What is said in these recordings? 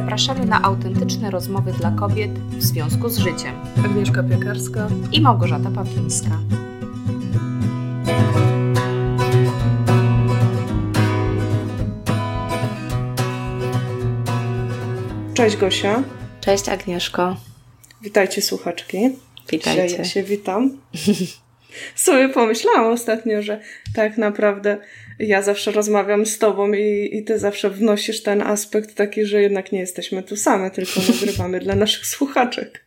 zapraszamy na autentyczne rozmowy dla kobiet w związku z życiem. Agnieszka Piekarska i Małgorzata Pawlińska. Cześć Gosia. Cześć Agnieszko. Witajcie słuchaczki. Witajcie. Dzisiaj ja się witam. Sobie pomyślałam ostatnio, że tak naprawdę ja zawsze rozmawiam z tobą i, i ty zawsze wnosisz ten aspekt taki, że jednak nie jesteśmy tu same, tylko nagrywamy dla naszych słuchaczek.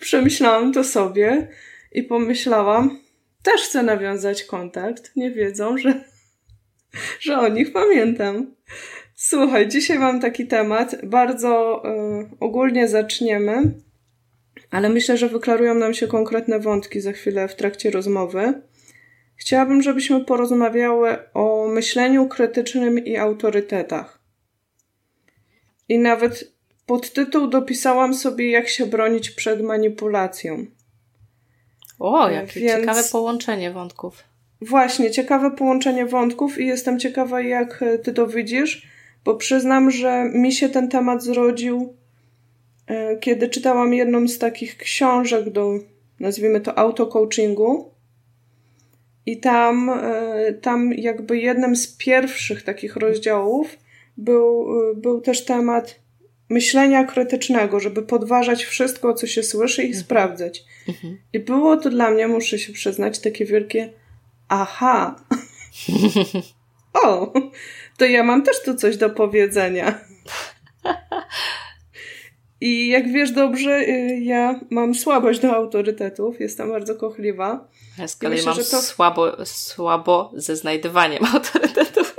Przemyślałam to sobie i pomyślałam, też chcę nawiązać kontakt. Nie wiedzą, że, że o nich pamiętam. Słuchaj, dzisiaj mam taki temat. Bardzo y, ogólnie zaczniemy, ale myślę, że wyklarują nam się konkretne wątki za chwilę w trakcie rozmowy. Chciałabym, żebyśmy porozmawiały o myśleniu krytycznym i autorytetach. I nawet podtytuł dopisałam sobie, jak się bronić przed manipulacją. O, jakie Więc... ciekawe połączenie wątków. Właśnie, ciekawe połączenie wątków i jestem ciekawa, jak ty to widzisz, bo przyznam, że mi się ten temat zrodził, e, kiedy czytałam jedną z takich książek do, nazwijmy to, auto-coachingu. I tam, e, tam jakby jednym z pierwszych takich rozdziałów był, e, był też temat myślenia krytycznego, żeby podważać wszystko, co się słyszy i mhm. sprawdzać. Mhm. I było to dla mnie, muszę się przyznać, takie wielkie aha. o, to ja mam też tu coś do powiedzenia. I jak wiesz dobrze, y, ja mam słabość do autorytetów, jestem bardzo kochliwa. Ja z kolei myślę, mam to... słabo, słabo ze znajdywaniem autorytetów.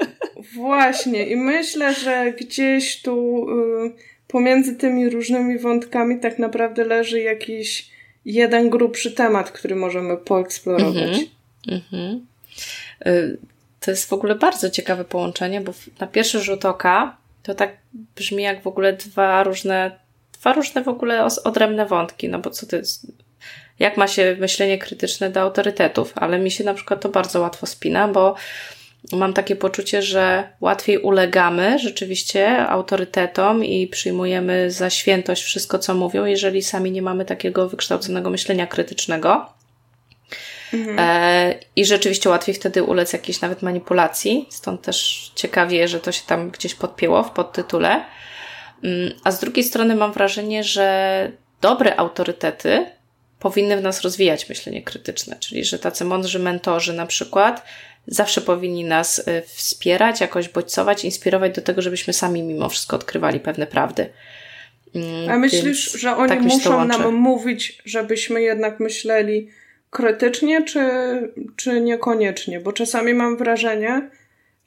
Właśnie, i myślę, że gdzieś tu y, pomiędzy tymi różnymi wątkami tak naprawdę leży jakiś jeden grubszy temat, który możemy poeksplorować. Mm -hmm. y to jest w ogóle bardzo ciekawe połączenie, bo na pierwszy rzut oka to tak brzmi jak w ogóle dwa różne, dwa różne w ogóle odrębne wątki, no bo co to jest, jak ma się myślenie krytyczne do autorytetów, ale mi się na przykład to bardzo łatwo spina, bo mam takie poczucie, że łatwiej ulegamy rzeczywiście autorytetom i przyjmujemy za świętość wszystko, co mówią, jeżeli sami nie mamy takiego wykształconego myślenia krytycznego. Mhm. E, I rzeczywiście łatwiej wtedy ulec jakiejś nawet manipulacji, stąd też ciekawie, że to się tam gdzieś podpięło w podtytule. Mm, a z drugiej strony mam wrażenie, że dobre autorytety powinny w nas rozwijać myślenie krytyczne, czyli że tacy mądrzy mentorzy na przykład zawsze powinni nas y, wspierać, jakoś bodźcować, inspirować do tego, żebyśmy sami mimo wszystko odkrywali pewne prawdy. Mm, A myślisz, Więc że oni tak muszą nam mówić, żebyśmy jednak myśleli krytycznie, czy, czy niekoniecznie? Bo czasami mam wrażenie,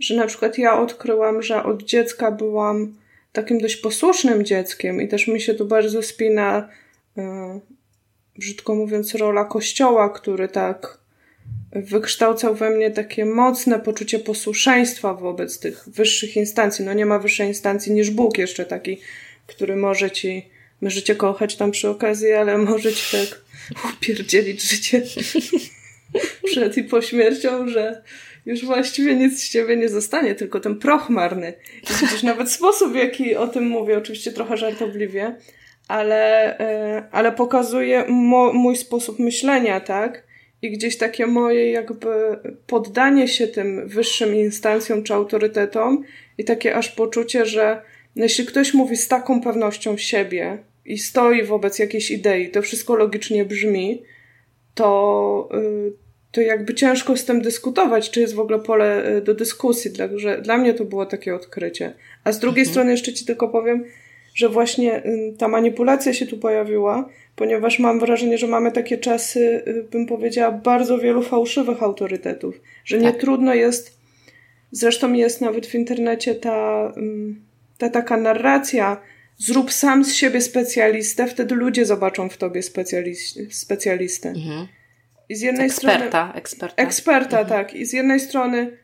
że na przykład ja odkryłam, że od dziecka byłam takim dość posłusznym dzieckiem i też mi się tu bardzo spina, yy, brzydko mówiąc, rola kościoła, który tak wykształcał we mnie takie mocne poczucie posłuszeństwa wobec tych wyższych instancji. No nie ma wyższej instancji niż Bóg jeszcze taki, który może ci, może cię kochać tam przy okazji, ale może ci tak upierdzielić życie przed i po śmiercią, że już właściwie nic z ciebie nie zostanie, tylko ten proch marny. I widzisz nawet sposób, w jaki o tym mówię, oczywiście trochę żartobliwie, ale, e, ale pokazuje mo, mój sposób myślenia, tak? I gdzieś takie moje jakby poddanie się tym wyższym instancjom czy autorytetom i takie aż poczucie, że jeśli ktoś mówi z taką pewnością siebie, i stoi wobec jakiejś idei, to wszystko logicznie brzmi, to, y, to jakby ciężko z tym dyskutować, czy jest w ogóle pole y, do dyskusji. Także dla mnie to było takie odkrycie. A z drugiej mhm. strony jeszcze ci tylko powiem, że właśnie y, ta manipulacja się tu pojawiła, ponieważ mam wrażenie, że mamy takie czasy, bym powiedziała, bardzo wielu fałszywych autorytetów, że nie tak. trudno jest, zresztą jest nawet w internecie ta, ta taka narracja, Zrób sam z siebie specjalistę, wtedy ludzie zobaczą w tobie specjalistę. Mhm. I z jednej eksperta, strony. Eksperta. Eksperta, mhm. tak. I z jednej strony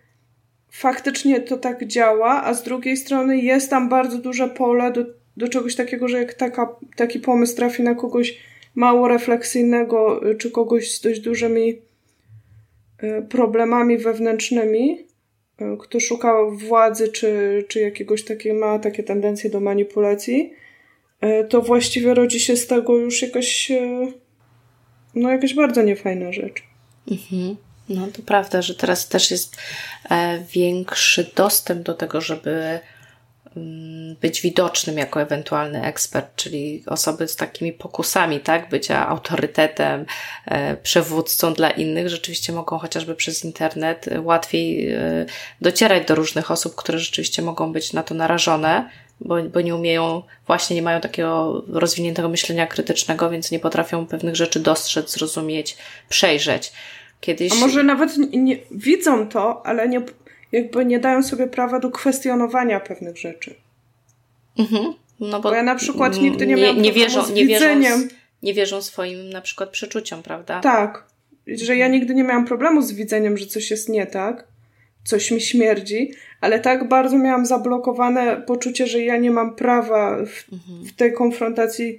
faktycznie to tak działa, a z drugiej strony jest tam bardzo duże pole do, do czegoś takiego, że jak taka, taki pomysł trafi na kogoś mało refleksyjnego, czy kogoś z dość dużymi y, problemami wewnętrznymi, e, kto szuka władzy, czy, czy jakiegoś takiego, ma takie tendencje do manipulacji, to właściwie rodzi się z tego już jakaś, no jakaś bardzo niefajna rzecz. Mhm. No to prawda, że teraz też jest większy dostęp do tego, żeby Mm, być widocznym jako ewentualny ekspert, czyli osoby z takimi pokusami, tak, bycia autorytetem, e, przewódcą dla innych, rzeczywiście mogą chociażby przez internet łatwiej e, docierać do różnych osób, które rzeczywiście mogą być na to narażone, bo, bo nie umieją, właśnie nie mają takiego rozwiniętego myślenia krytycznego, więc nie potrafią pewnych rzeczy dostrzec, zrozumieć, przejrzeć. Kiedyś... A może nawet nie, widzą to, ale nie, jakby nie dają sobie prawa do kwestionowania pewnych rzeczy. Mhm. No bo, bo ja na przykład nigdy nie, miałam nie wierzą, nie wierzą, nie wierzą swoim na przykład przeczuciom, prawda? Tak. Że ja nigdy nie miałam problemu z widzeniem, że coś jest nie tak, coś mi śmierdzi, ale tak bardzo miałam zablokowane poczucie, że ja nie mam prawa w, mhm. w tej konfrontacji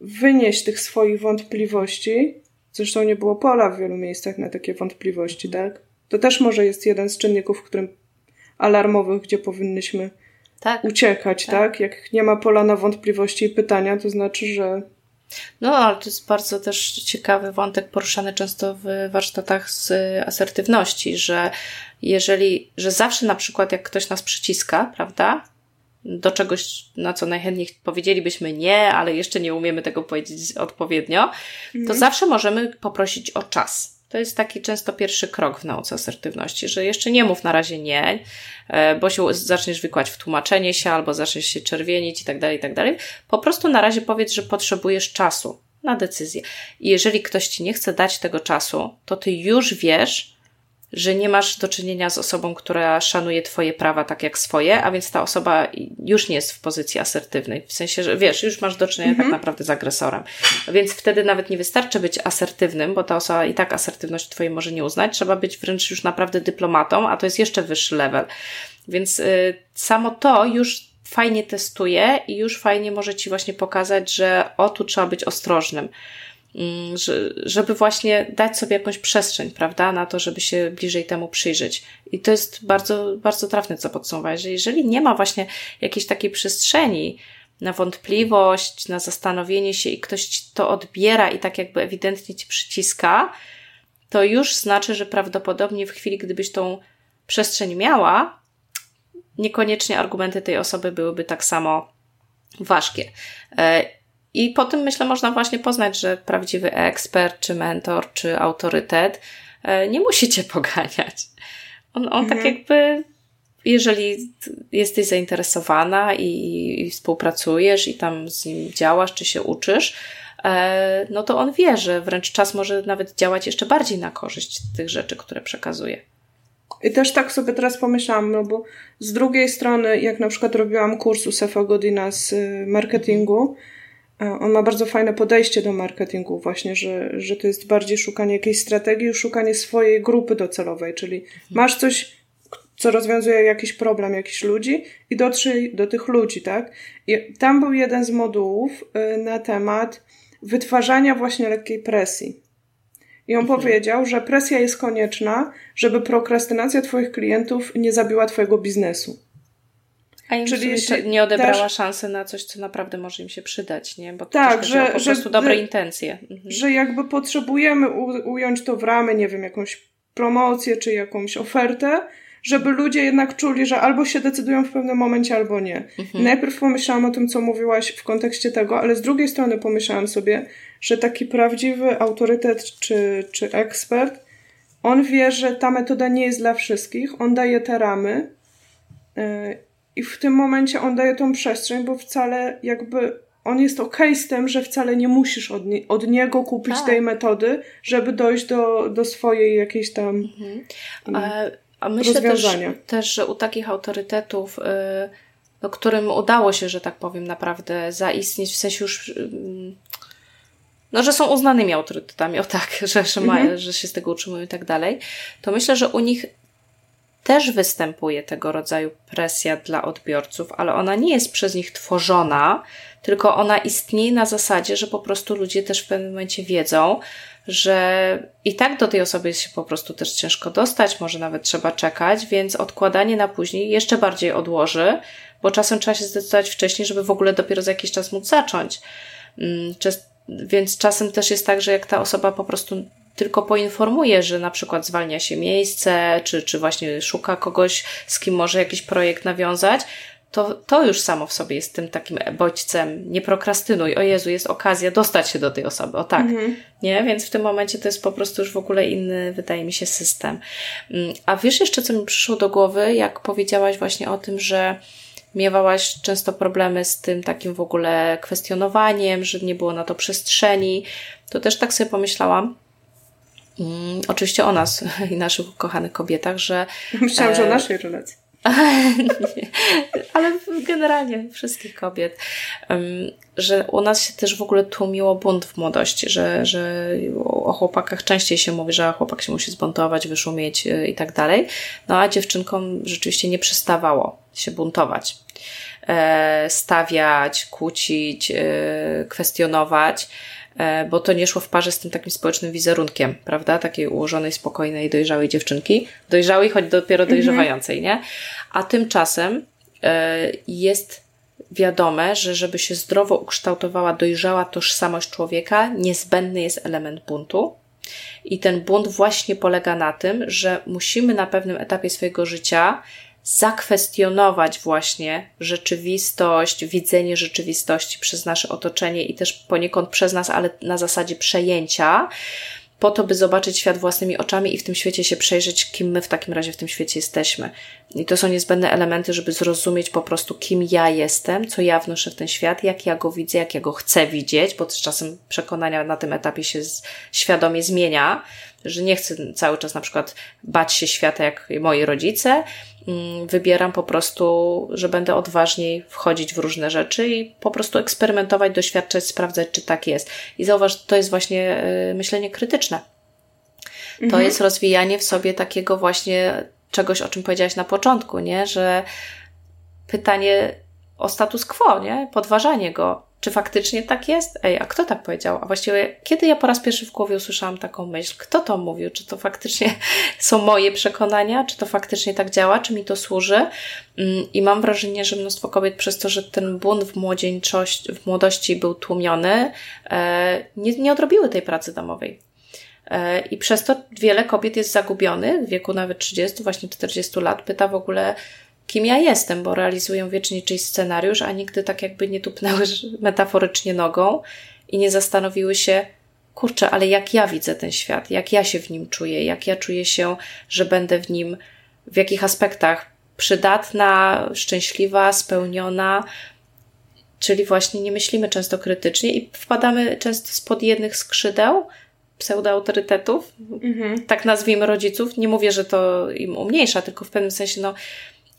wynieść tych swoich wątpliwości. Zresztą nie było pola w wielu miejscach na takie wątpliwości, tak? To też może jest jeden z czynników, w którym alarmowych, gdzie powinnyśmy tak, uciekać, tak. tak? Jak nie ma pola na wątpliwości i pytania, to znaczy, że. No, ale to jest bardzo też ciekawy wątek poruszany często w warsztatach z asertywności, że jeżeli, że zawsze na przykład jak ktoś nas przyciska, prawda? Do czegoś, na co najchętniej powiedzielibyśmy nie, ale jeszcze nie umiemy tego powiedzieć odpowiednio, to mhm. zawsze możemy poprosić o czas to jest taki często pierwszy krok w nauce asertywności, że jeszcze nie mów na razie nie, e, bo się zaczniesz wykłać w tłumaczenie się albo zaczniesz się czerwienić i tak dalej, i tak dalej. Po prostu na razie powiedz, że potrzebujesz czasu na decyzję. I jeżeli ktoś ci nie chce dać tego czasu, to ty już wiesz, że nie masz do czynienia z osobą, która szanuje Twoje prawa tak jak swoje, a więc ta osoba już nie jest w pozycji asertywnej. W sensie, że wiesz, już masz do czynienia tak mhm. tak naprawdę z agresorem. Więc wtedy nawet nie wystarczy być asertywnym, bo ta osoba i tak asertywność Twojej może nie uznać. Trzeba być wręcz już naprawdę dyplomatą, a to jest jeszcze wyższy level. Więc y, samo to już fajnie testuje i już fajnie może Ci właśnie pokazać, że o, tu trzeba być ostrożnym. Mm, żeby właśnie dać sobie jakąś przestrzeń, prawda, na to, żeby się bliżej temu przyjrzeć. I to jest bardzo, bardzo trafne, co podsumowałeś, że jeżeli nie ma właśnie jakiejś takiej przestrzeni na wątpliwość, na zastanowienie się i ktoś to odbiera i tak jakby ewidentnie ci przyciska, to już znaczy, że prawdopodobnie w chwili, gdybyś tą przestrzeń miała, niekoniecznie argumenty tej osoby byłyby tak samo ważkie. I po tym, myślę, można właśnie poznać, że prawdziwy ekspert, czy mentor, czy autorytet e, nie musi cię poganiać. On, on tak mhm. tak jakby, jeżeli jesteś zainteresowana i, i współpracujesz i tam z nim działasz, czy się uczysz, e, no to on wie, że wręcz czas może nawet działać jeszcze bardziej na korzyść tych rzeczy, które przekazuje. I też tak sobie teraz pomyślałam, no bo z drugiej strony, jak na przykład robiłam kurs u Sefa Godina z y, marketingu, on ma bardzo fajne podejście do marketingu, właśnie, że, że to jest bardziej szukanie jakiejś strategii, szukanie swojej grupy docelowej, czyli masz coś, co rozwiązuje jakiś problem jakichś ludzi i dotrzyj do tych ludzi, tak? I tam był jeden z modułów y, na temat wytwarzania właśnie lekkiej presji. I on mhm. powiedział, że presja jest konieczna, żeby prokrastynacja Twoich klientów nie zabiła Twojego biznesu. A im Czyli nie odebrała szansy na coś, co naprawdę może im się przydać, nie? Bo to tak, że, po że, prostu dobre że, intencje. Mhm. Że jakby potrzebujemy u, ująć to w ramy, nie wiem, jakąś promocję czy jakąś ofertę, żeby ludzie jednak czuli, że albo się decydują w pewnym momencie, albo nie. Mhm. Najpierw pomyślałam o tym, co mówiłaś w kontekście tego, ale z drugiej strony pomyślałam sobie, że taki prawdziwy autorytet czy, czy ekspert, on wie, że ta metoda nie jest dla wszystkich, on daje te ramy. Yy, i w tym momencie on daje tą przestrzeń, bo wcale jakby on jest ok z tym, że wcale nie musisz od, nie, od niego kupić tak. tej metody, żeby dojść do, do swojej jakiejś tam mhm. a, a myślę też, też, że u takich autorytetów, yy, którym udało się, że tak powiem, naprawdę zaistnieć, w sensie już yy, no, że są uznanymi autorytetami, o tak, że, że, mhm. że się z tego utrzymują i tak dalej, to myślę, że u nich też występuje tego rodzaju presja dla odbiorców, ale ona nie jest przez nich tworzona, tylko ona istnieje na zasadzie, że po prostu ludzie też w pewnym momencie wiedzą, że i tak do tej osoby jest się po prostu też ciężko dostać, może nawet trzeba czekać, więc odkładanie na później jeszcze bardziej odłoży, bo czasem trzeba się zdecydować wcześniej, żeby w ogóle dopiero za jakiś czas móc zacząć. Mm, więc czasem też jest tak, że jak ta osoba po prostu tylko poinformuje, że na przykład zwalnia się miejsce, czy, czy właśnie szuka kogoś, z kim może jakiś projekt nawiązać, to, to już samo w sobie jest tym takim bodźcem. Nie prokrastynuj, o Jezu, jest okazja dostać się do tej osoby, o tak. Mhm. Nie? Więc w tym momencie to jest po prostu już w ogóle inny, wydaje mi się, system. Mm, a wiesz jeszcze, co mi przyszło do głowy, jak powiedziałaś właśnie o tym, że miewałaś często problemy z tym takim w ogóle kwestionowaniem, że nie było na to przestrzeni, to też tak sobie pomyślałam, Mm, oczywiście o nas i naszych ukochanych kobietach, że. Myślałam, e... że o naszej relacji. ale generalnie wszystkich kobiet, że u nas się też w ogóle tłumiło bunt w młodości, że, że o chłopakach częściej się mówi, że chłopak się musi zbuntować, wyszumieć y, i tak dalej, no a dziewczynkom rzeczywiście nie przestawało się buntować, e, stawiać, kłócić, e, kwestionować. E, bo to nie szło w parze z tym takim społecznym wizerunkiem, prawda? Takiej ułożonej, spokojnej, dojrzałej dziewczynki. Dojrzałej, choć dopiero mhm. dojrzewającej, nie? A tymczasem e, jest wiadome, że żeby się zdrowo ukształtowała dojrzała tożsamość człowieka, niezbędny jest element buntu. I ten bunt właśnie polega na tym, że musimy na pewnym etapie swojego życia zakwestionować właśnie rzeczywistość, widzenie rzeczywistości przez nasze otoczenie i też poniekąd przez nas, ale na zasadzie przejęcia, po to, by zobaczyć świat własnymi oczami i w tym świecie się przejrzeć, kim my w takim razie w tym świecie jesteśmy. I to są niezbędne elementy, żeby zrozumieć po prostu, kim ja jestem, co ja wnoszę w ten świat, jak ja go widzę, jak ja go chcę widzieć, bo też czasem przekonania na tym etapie się świadomie zmienia, że nie chcę cały czas na przykład bać się świata jak moi rodzice, wybieram po prostu, że będę odważniej wchodzić w różne rzeczy i po prostu eksperymentować, doświadczać, sprawdzać, czy tak jest. I zauważ, to jest właśnie y, myślenie krytyczne. To mhm. jest rozwijanie w sobie takiego właśnie czegoś, o czym powiedziałaś na początku, nie? Że pytanie o status quo, nie? Podważanie go czy faktycznie tak jest? Ej, a kto tak powiedział? A właściwie, kiedy ja po raz pierwszy w głowie usłyszałam taką myśl? Kto to mówił? Czy to faktycznie są moje przekonania? Czy to faktycznie tak działa? Czy mi to służy? Mm, I mam wrażenie, że mnóstwo kobiet przez to, że ten bunt w, młodzieńczości, w młodości był tłumiony, e, nie, nie odrobiły tej pracy domowej. E, I przez to wiele kobiet jest zagubionych w wieku nawet 30, właśnie 40 lat. Pyta w ogóle, kim ja jestem, bo realizuję wiecznie czyjś scenariusz, a nigdy tak jakby nie tupnęły metaforycznie nogą i nie zastanowiły się, kurczę, ale jak ja widzę ten świat, jak ja się w nim czuję, jak ja czuję się, że będę w nim, w jakich aspektach przydatna, szczęśliwa, spełniona, czyli właśnie nie myślimy często krytycznie i wpadamy często spod jednych skrzydeł pseudoautorytetów, mhm. tak nazwijmy rodziców. Nie mówię, że to im umniejsza, tylko w pewnym sensie, no,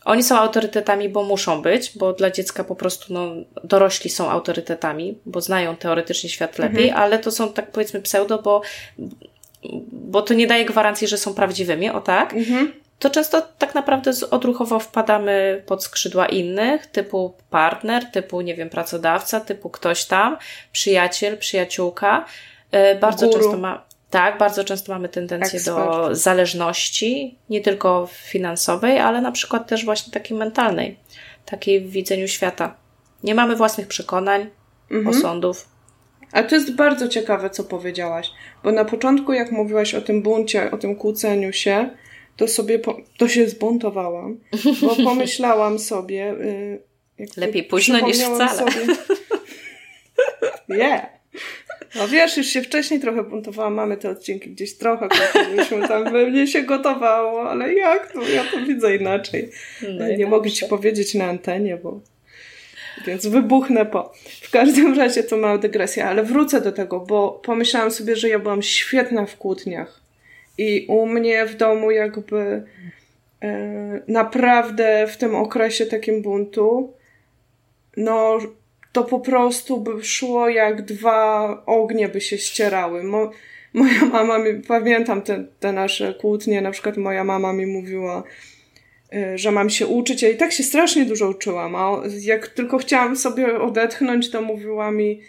oni są autorytetami, bo muszą być, bo dla dziecka po prostu no, dorośli są autorytetami, bo znają teoretycznie świat lepiej, mhm. ale to są tak powiedzmy pseudo, bo, bo to nie daje gwarancji, że są prawdziwymi, o tak. Mhm. To często tak naprawdę odruchowo wpadamy pod skrzydła innych, typu partner, typu, nie wiem, pracodawca, typu ktoś tam, przyjaciel, przyjaciółka. E, bardzo Guru. często ma, tak, bardzo często mamy tendencję Ekspert. do zależności, nie tylko finansowej, ale na przykład też właśnie takiej mentalnej, takiej w widzeniu świata. Nie mamy własnych przekonań, mhm. osądów. A to jest bardzo ciekawe, co powiedziałaś, bo na początku, jak mówiłaś o tym buncie, o tym kłóceniu się, to sobie, po, to się zbuntowałam, bo pomyślałam sobie. Yy, Lepiej późno niż wcale. Sobie, yeah. No wiesz, już się wcześniej trochę buntowałam, mamy te odcinki gdzieś trochę, myśmy tam we mnie się gotowało, ale jak to? Ja to widzę inaczej. No nie mogę ci powiedzieć na antenie, bo więc wybuchnę po. W każdym razie to mała dygresja, ale wrócę do tego, bo pomyślałam sobie, że ja byłam świetna w kłótniach. I u mnie w domu jakby e, naprawdę w tym okresie takim buntu, no to po prostu by szło jak dwa ognie by się ścierały. Mo, moja mama mi, pamiętam te, te nasze kłótnie, na przykład moja mama mi mówiła, y, że mam się uczyć. Ja i tak się strasznie dużo uczyłam, a jak tylko chciałam sobie odetchnąć, to mówiła mi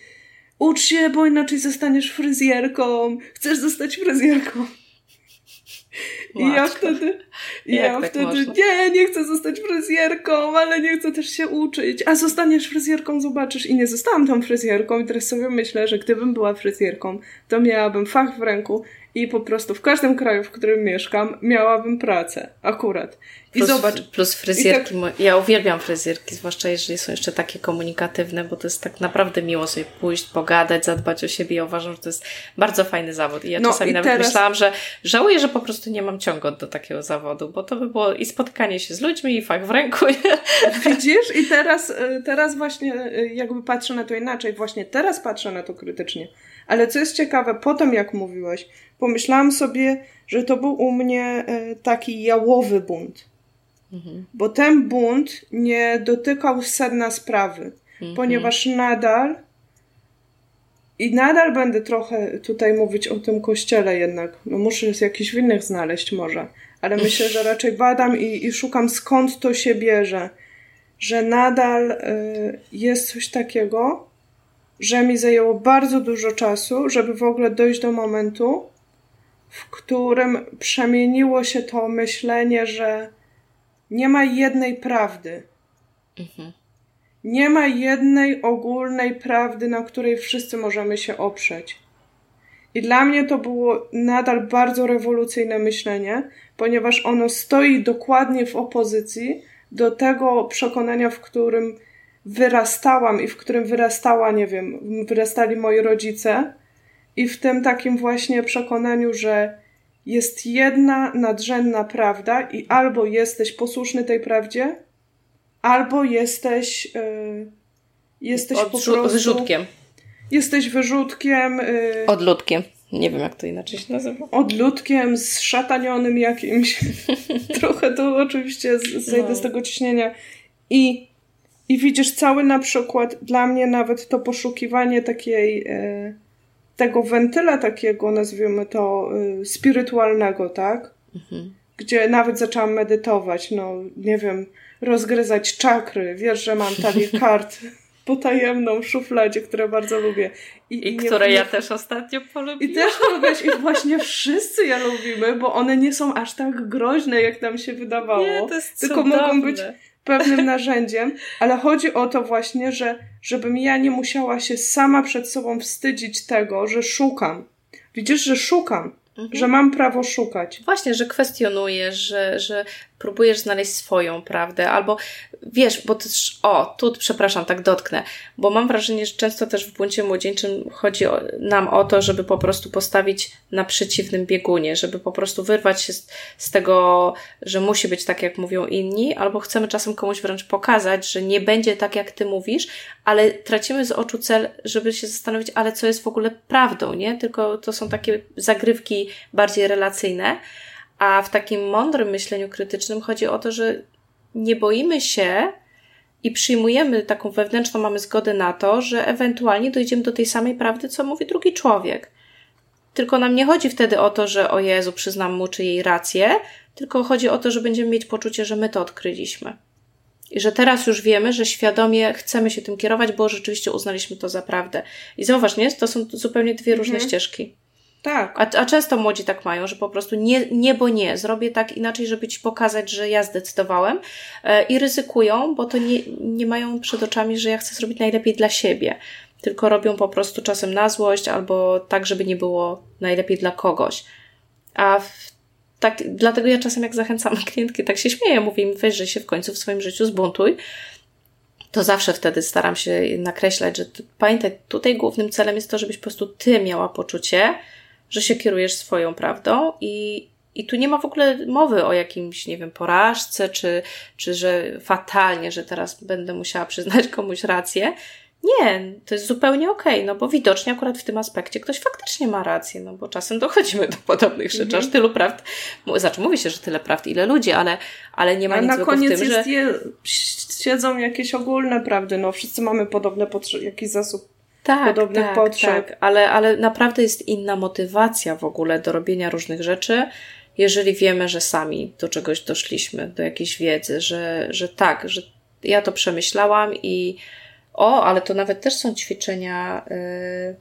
ucz się, bo inaczej zostaniesz fryzjerką. Chcesz zostać fryzjerką? I ja wtedy, i ja tak wtedy można? nie, nie chcę zostać fryzjerką, ale nie chcę też się uczyć. A zostaniesz fryzjerką, zobaczysz. I nie zostałam tą fryzjerką i teraz sobie myślę, że gdybym była fryzjerką, to miałabym fach w ręku i po prostu w każdym kraju, w którym mieszkam, miałabym pracę. Akurat. I plus, zobacz. Plus fryzjerki. Tak... Ja uwielbiam fryzjerki, zwłaszcza jeżeli są jeszcze takie komunikatywne, bo to jest tak naprawdę miło sobie pójść, pogadać, zadbać o siebie. Ja uważam, że to jest bardzo fajny zawód. I ja no czasami i nawet teraz... myślałam, że żałuję, że po prostu nie mam ciągot do takiego zawodu, bo to by było i spotkanie się z ludźmi, i fakt w ręku. Widzisz? I teraz, y, teraz właśnie y, jakby patrzę na to inaczej. Właśnie teraz patrzę na to krytycznie. Ale co jest ciekawe, potem jak mówiłeś, pomyślałam sobie, że to był u mnie y, taki jałowy bunt Mhm. Bo ten bunt nie dotykał sedna sprawy, mhm. ponieważ nadal i nadal będę trochę tutaj mówić o tym kościele jednak. No muszę z jakichś innych znaleźć może. Ale myślę, że raczej badam i, i szukam skąd to się bierze. Że nadal y, jest coś takiego, że mi zajęło bardzo dużo czasu, żeby w ogóle dojść do momentu, w którym przemieniło się to myślenie, że nie ma jednej prawdy. Mhm. Nie ma jednej ogólnej prawdy, na której wszyscy możemy się oprzeć. I dla mnie to było nadal bardzo rewolucyjne myślenie, ponieważ ono stoi dokładnie w opozycji do tego przekonania, w którym wyrastałam i w którym wyrastała, nie wiem, wyrastali moi rodzice, i w tym takim właśnie przekonaniu, że jest jedna nadrzędna prawda i albo jesteś posłuszny tej prawdzie, albo jesteś yy, jesteś Odrzu- po prostu... Wyrzutkiem. Jesteś wyrzutkiem. Yy, Odludkiem. Nie wiem, jak to inaczej się nazywa. Odludkiem, szatanionym jakimś. Trochę to oczywiście zejdę no. z tego ciśnienia. I, I widzisz, cały na przykład dla mnie nawet to poszukiwanie takiej... Yy, tego wentyla takiego, nazwijmy to, y, spirytualnego, tak? Mhm. Gdzie nawet zaczęłam medytować, no nie wiem, rozgryzać czakry. Wiesz, że mam talię kart potajemną w szufladzie, które bardzo lubię. I, I, i które nie, ja też ostatnio polubiłam. I też lubisz. I właśnie wszyscy je lubimy, bo one nie są aż tak groźne, jak nam się wydawało. Nie, to jest Tylko cudowne. mogą być pewnym narzędziem, ale chodzi o to właśnie, że żebym ja nie musiała się sama przed sobą wstydzić tego, że szukam. Widzisz, że szukam, mhm. że mam prawo szukać. Właśnie, że kwestionujesz, że, że próbujesz znaleźć swoją prawdę, albo wiesz, bo też, o, tu przepraszam, tak dotknę, bo mam wrażenie, że często też w buncie młodzieńczym chodzi o, nam o to, żeby po prostu postawić na przeciwnym biegunie, żeby po prostu wyrwać się z, z tego, że musi być tak, jak mówią inni, albo chcemy czasem komuś wręcz pokazać, że nie będzie tak, jak ty mówisz, ale tracimy z oczu cel, żeby się zastanowić, ale co jest w ogóle prawdą, nie? Tylko to są takie zagrywki bardziej relacyjne. A w takim mądrym myśleniu krytycznym chodzi o to, że nie boimy się i przyjmujemy taką wewnętrzną, mamy zgodę na to, że ewentualnie dojdziemy do tej samej prawdy, co mówi drugi człowiek. Tylko nam nie chodzi wtedy o to, że o Jezu, przyznam mu czy jej rację, tylko chodzi o to, że będziemy mieć poczucie, że my to odkryliśmy. I że teraz już wiemy, że świadomie chcemy się tym kierować, bo rzeczywiście uznaliśmy to za prawdę. I zauważ, nie? To są zupełnie dwie różne mhm. ścieżki. Tak. A, a często młodzi tak mają, że po prostu nie, nie, bo nie, zrobię tak inaczej, żeby ci pokazać, że ja zdecydowałem e, i ryzykują, bo to nie, nie mają przed oczami, że ja chcę zrobić najlepiej dla siebie. Tylko robią po prostu czasem na złość albo tak, żeby nie było najlepiej dla kogoś. A w, tak, dlatego ja czasem jak zachęcam klientki, tak się śmieję, mówię im, weź, że się w końcu w swoim życiu zbuntuj, to zawsze wtedy staram się nakreślać, że pamiętaj, tutaj głównym celem jest to, żebyś po prostu ty miała poczucie, że się kierujesz swoją prawdą i, i tu nie ma w ogóle mowy o jakimś, nie wiem, porażce, czy, czy że fatalnie, że teraz będę musiała przyznać komuś rację. Nie, to jest zupełnie okej, okay, no bo widocznie akurat w tym aspekcie ktoś faktycznie ma rację, no bo czasem dochodzimy do podobnych rzeczy, mm -hmm. aż tylu prawd, znaczy mówi się, że tyle prawd, ile ludzi, ale, ale nie ma A nic na koniec w tym, jest że... Je, siedzą jakieś ogólne prawdy, no wszyscy mamy podobne jakiś zasób tak, podobnych tak, potrzeb. Tak, ale, ale naprawdę jest inna motywacja w ogóle do robienia różnych rzeczy jeżeli wiemy, że sami do czegoś doszliśmy, do jakiejś wiedzy, że, że tak, że ja to przemyślałam i o, ale to nawet też są ćwiczenia. Yy,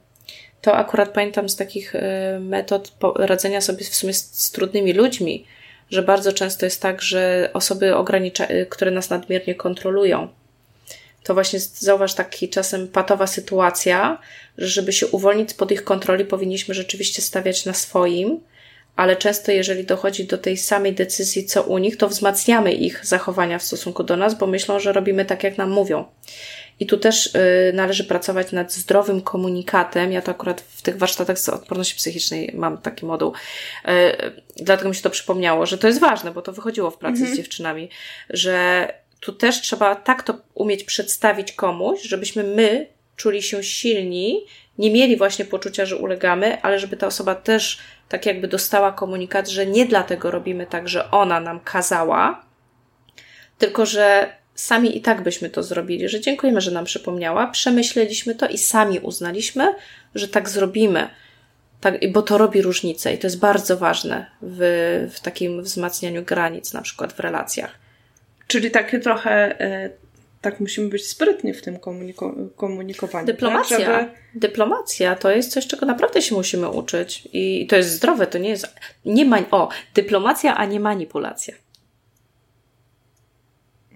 to akurat pamiętam z takich yy, metod radzenia sobie w sumie z, z trudnymi ludźmi, że bardzo często jest tak, że osoby ogranicza, yy, które nas nadmiernie kontrolują, to właśnie zauważ taki czasem patowa sytuacja, że żeby się uwolnić spod ich kontroli, powinniśmy rzeczywiście stawiać na swoim, ale często jeżeli dochodzi do tej samej decyzji co u nich, to wzmacniamy ich zachowania w stosunku do nas, bo myślą, że robimy tak, jak nam mówią. I tu też y, należy pracować nad zdrowym komunikatem. Ja to akurat w tych warsztatach z odporności psychicznej mam taki moduł. Y, dlatego mi się to przypomniało, że to jest ważne, bo to wychodziło w pracy mhm. z dziewczynami, że tu też trzeba tak to umieć przedstawić komuś, żebyśmy my czuli się silni, nie mieli właśnie poczucia, że ulegamy, ale żeby ta osoba też tak jakby dostała komunikat, że nie dlatego robimy tak, że ona nam kazała, tylko że sami i tak byśmy to zrobili, że dziękujemy, że nam przypomniała, przemyśleliśmy to i sami uznaliśmy, że tak zrobimy. Tak, bo to robi różnicę i to jest bardzo ważne w, w takim wzmacnianiu granic, na przykład w relacjach. Czyli takie trochę, e, tak musimy być sprytni w tym komuniko komunikowaniu. Tak? Dyplomacja. Tak, żeby... Dyplomacja to jest coś, czego naprawdę się musimy uczyć i to jest zdrowe, to nie jest, nie ma, o, dyplomacja, a nie manipulacja.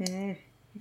Mm.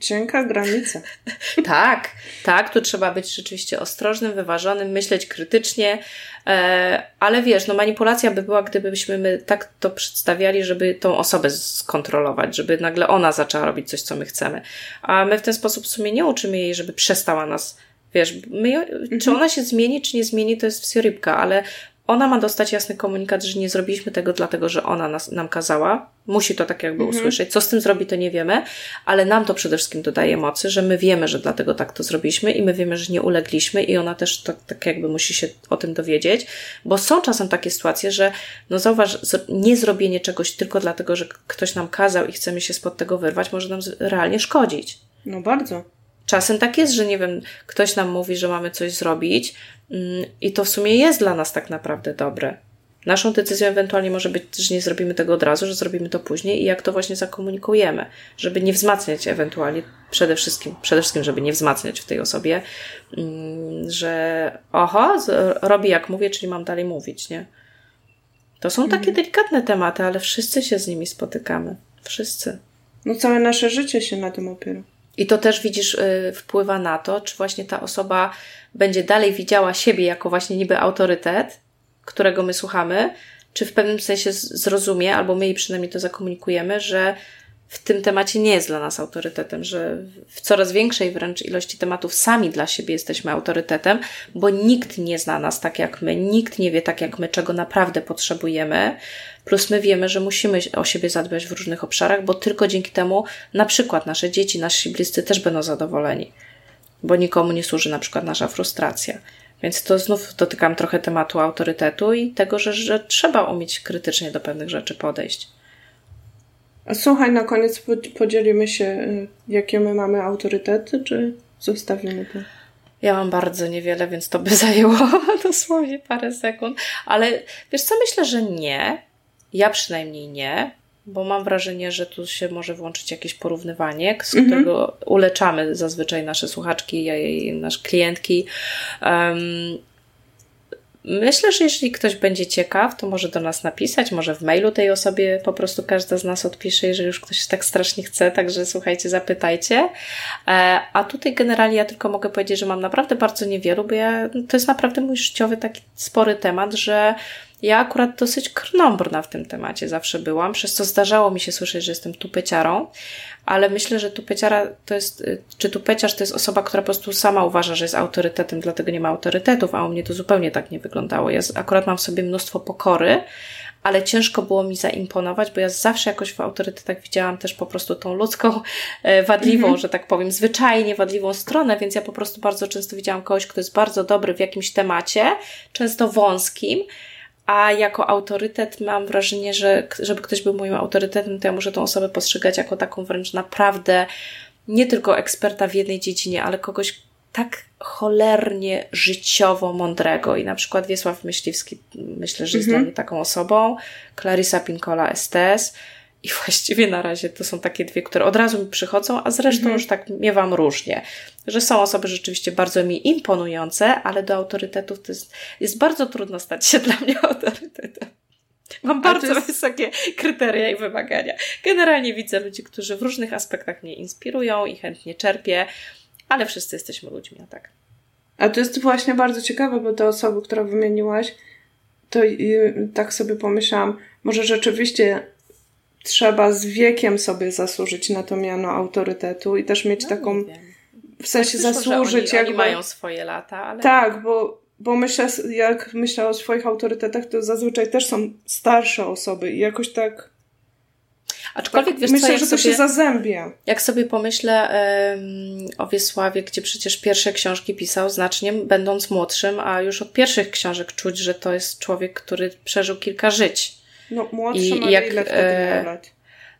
Cienka granica. tak, tak, tu trzeba być rzeczywiście ostrożnym, wyważonym, myśleć krytycznie, e, ale wiesz, no manipulacja by była, gdybyśmy my tak to przedstawiali, żeby tą osobę skontrolować, żeby nagle ona zaczęła robić coś, co my chcemy. A my w ten sposób w sumie nie uczymy jej, żeby przestała nas Wiesz, my, mhm. czy ona się zmieni, czy nie zmieni, to jest wsiorybka, ale ona ma dostać jasny komunikat, że nie zrobiliśmy tego dlatego, że ona nas, nam kazała. Musi to tak jakby mhm. usłyszeć. Co z tym zrobi, to nie wiemy, ale nam to przede wszystkim dodaje mocy, że my wiemy, że dlatego tak to zrobiliśmy i my wiemy, że nie ulegliśmy i ona też to, tak jakby musi się o tym dowiedzieć, bo są czasem takie sytuacje, że no zauważ, nie zrobienie czegoś tylko dlatego, że ktoś nam kazał i chcemy się spod tego wyrwać, może nam realnie szkodzić. No bardzo. Czasem tak jest, że nie wiem, ktoś nam mówi, że mamy coś zrobić mm, i to w sumie jest dla nas tak naprawdę dobre. Naszą decyzją ewentualnie może być, że nie zrobimy tego od razu, że zrobimy to później i jak to właśnie zakomunikujemy, żeby nie wzmacniać ewentualnie przede wszystkim, przede wszystkim, żeby nie wzmacniać w tej osobie, mm, że oho, robi jak mówię, czyli mam dalej mówić, nie? To są takie mhm. delikatne tematy, ale wszyscy się z nimi spotykamy. Wszyscy. No całe nasze życie się na tym opiera. I to też widzisz, y, wpływa na to, czy właśnie ta osoba będzie dalej widziała siebie jako właśnie niby autorytet, którego my słuchamy, czy w pewnym sensie zrozumie, albo my jej przynajmniej to zakomunikujemy, że w tym temacie nie jest dla nas autorytetem, że w coraz większej wręcz ilości tematów sami dla siebie jesteśmy autorytetem, bo nikt nie zna nas tak jak my, nikt nie wie tak jak my, czego naprawdę potrzebujemy. Plus my wiemy, że musimy o siebie zadbać w różnych obszarach, bo tylko dzięki temu na przykład nasze dzieci, nasi bliscy też będą zadowoleni, bo nikomu nie służy na przykład nasza frustracja. Więc to znów dotykam trochę tematu autorytetu i tego, że, że trzeba umieć krytycznie do pewnych rzeczy podejść. Słuchaj, na koniec podzielimy się, y, jakie my mamy autorytety, czy zostawimy to? Ja mam bardzo niewiele, więc to by zajęło dosłownie parę sekund. Ale wiesz co, myślę, że nie. Ja przynajmniej nie, bo mam wrażenie, że tu się może włączyć jakieś porównywanie, z mhm. którego uleczamy zazwyczaj nasze słuchaczki i nasze klientki. Um, Myślę, że jeżeli ktoś będzie ciekaw, to może do nas napisać, może w mailu tej osobie po prostu każda z nas odpisze, jeżeli już ktoś tak strasznie chce, także słuchajcie, zapytajcie. E, a tutaj generalnie ja tylko mogę powiedzieć, że mam naprawdę bardzo niewielu, bo ja, to jest naprawdę mój życiowy taki spory temat, że ja akurat dosyć krnąbrna w tym temacie zawsze byłam, przez co zdarzało mi się słyszeć, że jestem tupeciarą, ale myślę, że tupeciara to jest, y, czy tupeciarz to jest osoba, która po prostu sama uważa, że jest autorytetem, dlatego nie ma autorytetów, a u mnie to zupełnie tak nie wyglądało. Ja akurat mam w sobie mnóstwo pokory, ale ciężko było mi zaimponować, bo ja zawsze jakoś w autorytetach widziałam też po prostu tą ludzką, e, wadliwą, mm -hmm. że tak powiem, zwyczajnie wadliwą stronę, więc ja po prostu bardzo często widziałam kogoś, kto jest bardzo dobry w jakimś temacie, często wąskim, a jako autorytet mam wrażenie, że żeby ktoś był moim autorytetem, to ja muszę tą osobę postrzegać jako taką wręcz naprawdę nie tylko eksperta w jednej dziedzinie, ale kogoś, tak cholernie życiowo mądrego. I na przykład Wiesław Myśliwski myślę, że jest mhm. dla mnie taką osobą, Clarissa Pinkola Estes i właściwie na razie to są takie dwie, które od razu mi przychodzą, a zresztą mhm. już tak miewam różnie, że są osoby rzeczywiście bardzo mi imponujące, ale do autorytetów to jest, jest bardzo trudno stać się dla mnie autorytetem. Mam bardzo jest... wysokie kryteria i wymagania. Generalnie widzę ludzi, którzy w różnych aspektach mnie inspirują i chętnie czerpię, ale wszyscy jesteśmy ludźmi, a tak. A to jest właśnie bardzo ciekawe, bo te osoby, które wymieniłaś, to tak sobie pomyślałam, może rzeczywiście trzeba z wiekiem sobie zasłużyć na to miano autorytetu i też mieć no, taką, w sensie zasłużyć. Oni, jakby... oni mają swoje lata, ale... Tak, bo, bo myślę, jak myślę o swoich autorytetach, to zazwyczaj też są starsze osoby i jakoś tak Aczkolwiek tak, wiesz myślę, co, że to sobie, się zazębia. Jak sobie pomyślę um, o Wiesławie, gdzie przecież pierwsze książki pisał znacznie będąc młodszym, a już od pierwszych książek czuć, że to jest człowiek, który przeżył kilka żyć. No młodszy, I, jak, ile wtedy e, lat?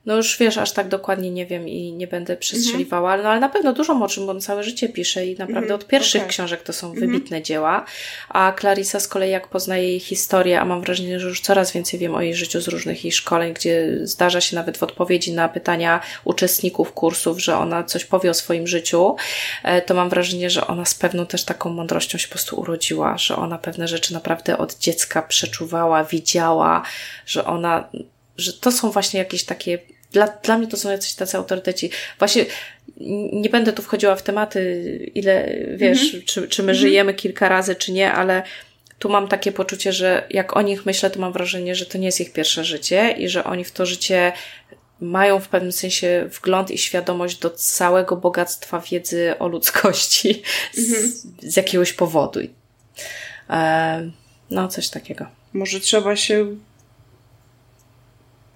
No już wiesz, aż tak dokładnie nie wiem i nie będę przestrzeliwała, mhm. no ale na pewno dużo młodszym, bo on całe życie pisze i naprawdę mhm. od pierwszych okay. książek to są mhm. wybitne dzieła. A Clarissa z kolei jak poznaje jej historię, a mam wrażenie, że już coraz więcej wiem o jej życiu z różnych jej szkoleń, gdzie zdarza się nawet w odpowiedzi na pytania uczestników kursów, że ona coś powie o swoim życiu, e, to mam wrażenie, że ona z pewną też taką mądrością się po prostu urodziła, że ona pewne rzeczy naprawdę od dziecka przeczuwała, widziała, że ona że to są właśnie jakieś takie dla, dla mnie to są jacyś tacy autoryteci. Właśnie nie będę tu wchodziła w tematy, ile, wiesz, mm -hmm. czy, czy my mm -hmm. żyjemy kilka razy, czy nie, ale tu mam takie poczucie, że jak o nich myślę, to mam wrażenie, że to nie jest ich pierwsze życie i że oni w to życie mają w pewnym sensie wgląd i świadomość do całego bogactwa wiedzy o ludzkości z, mm -hmm. z jakiegoś powodu. E, no, coś takiego. Może trzeba się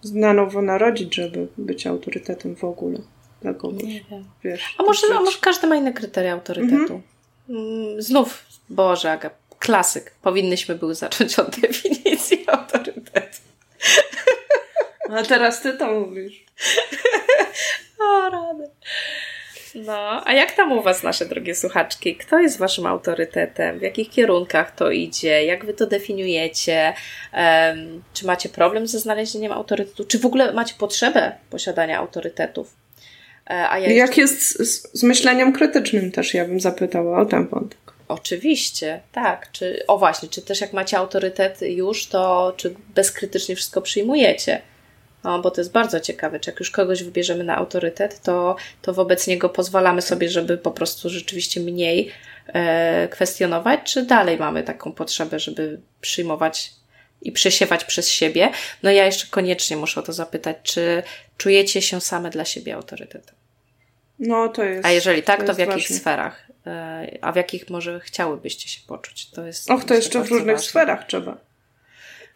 na nowo narodzić, żeby być autorytetem w ogóle dla kogoś. Nie wiem. Wiesz, a, może, a może każdy ma inne kryteria autorytetu? Mhm. Znów, Boże, Aga, klasyk. Powinnyśmy były zacząć od definicji autorytetu. A teraz ty to mówisz. o, rady. No, a jak tam u Was, nasze drogie słuchaczki? Kto jest Waszym autorytetem? W jakich kierunkach to idzie? Jak Wy to definiujecie? Um, czy macie problem ze znalezieniem autorytetu? Czy w ogóle macie potrzebę posiadania autorytetów? E, a jak, jest z, z myśleniem krytycznym też, ja bym zapytała o ten wątek. Oczywiście, tak. Czy, o właśnie, czy też jak macie autorytet już, to czy bezkrytycznie wszystko przyjmujecie? No, bo to jest bardzo ciekawe, czy jak już kogoś wybierzemy na autorytet, to, to wobec niego pozwalamy sobie, żeby po prostu rzeczywiście mniej e, kwestionować, czy dalej mamy taką potrzebę, żeby przyjmować i przesiewać przez siebie. No ja jeszcze koniecznie muszę o to zapytać, czy czujecie się same dla siebie autorytetem? No to jest. A jeżeli tak, to, to w jakich ważne. sferach? E, a w jakich może chciałybyście się poczuć? To jest. Och, to jeszcze w różnych ważne. sferach trzeba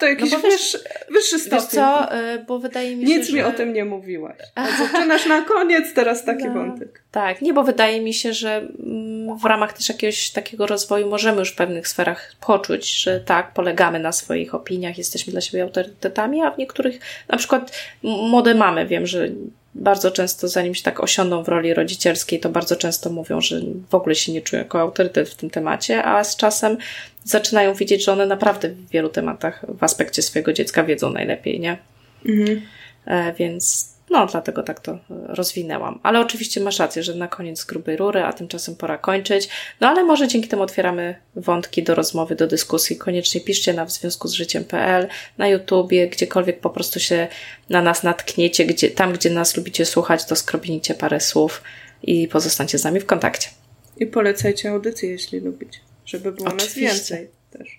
to jakiś no wyższy, wyższy stopień. Wiesz co, y, bo wydaje mi się, Nic że... mi o tym nie mówiłaś. Zaczynasz na koniec teraz taki no, wątek. Tak, nie, bo wydaje mi się, że mm, w ramach też jakiegoś takiego rozwoju możemy już w pewnych sferach poczuć, że tak, polegamy na swoich opiniach, jesteśmy dla siebie autorytetami, a w niektórych, na przykład młode mamy, wiem, że bardzo często, zanim się tak osiądą w roli rodzicielskiej, to bardzo często mówią, że w ogóle się nie czują jako autorytet w tym temacie, a z czasem zaczynają widzieć, że one naprawdę w wielu tematach w aspekcie swojego dziecka wiedzą najlepiej, nie? Mhm. E, więc no, dlatego tak to rozwinęłam. Ale oczywiście masz rację, że na koniec grubej rury, a tymczasem pora kończyć. No ale może dzięki temu otwieramy wątki do rozmowy, do dyskusji. Koniecznie piszcie na w związku z życiem.pl, na YouTubie, gdziekolwiek po prostu się na nas natkniecie, gdzie, tam gdzie nas lubicie słuchać, to skrobnijcie parę słów i pozostańcie z nami w kontakcie. I polecajcie audycję, jeśli lubicie żeby było Oczywiście. nas więcej też.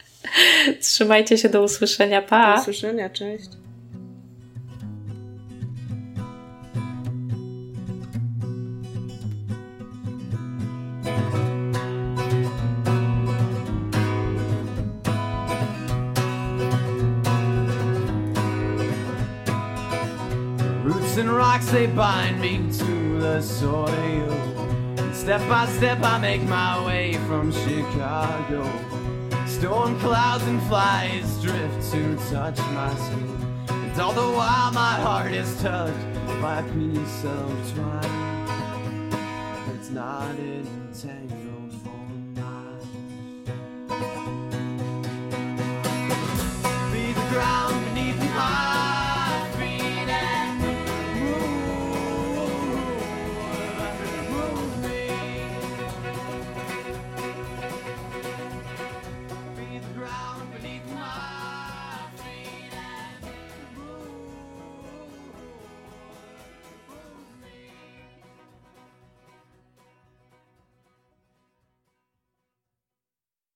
Trzymajcie się, do usłyszenia, pa! Do usłyszenia, cześć! Roots and rocks they bind me to the soil And Step by step, I make my way from Chicago. Storm clouds and flies drift to touch my skin. And all the while, my heart is touched by a piece of twine. It's not intentional.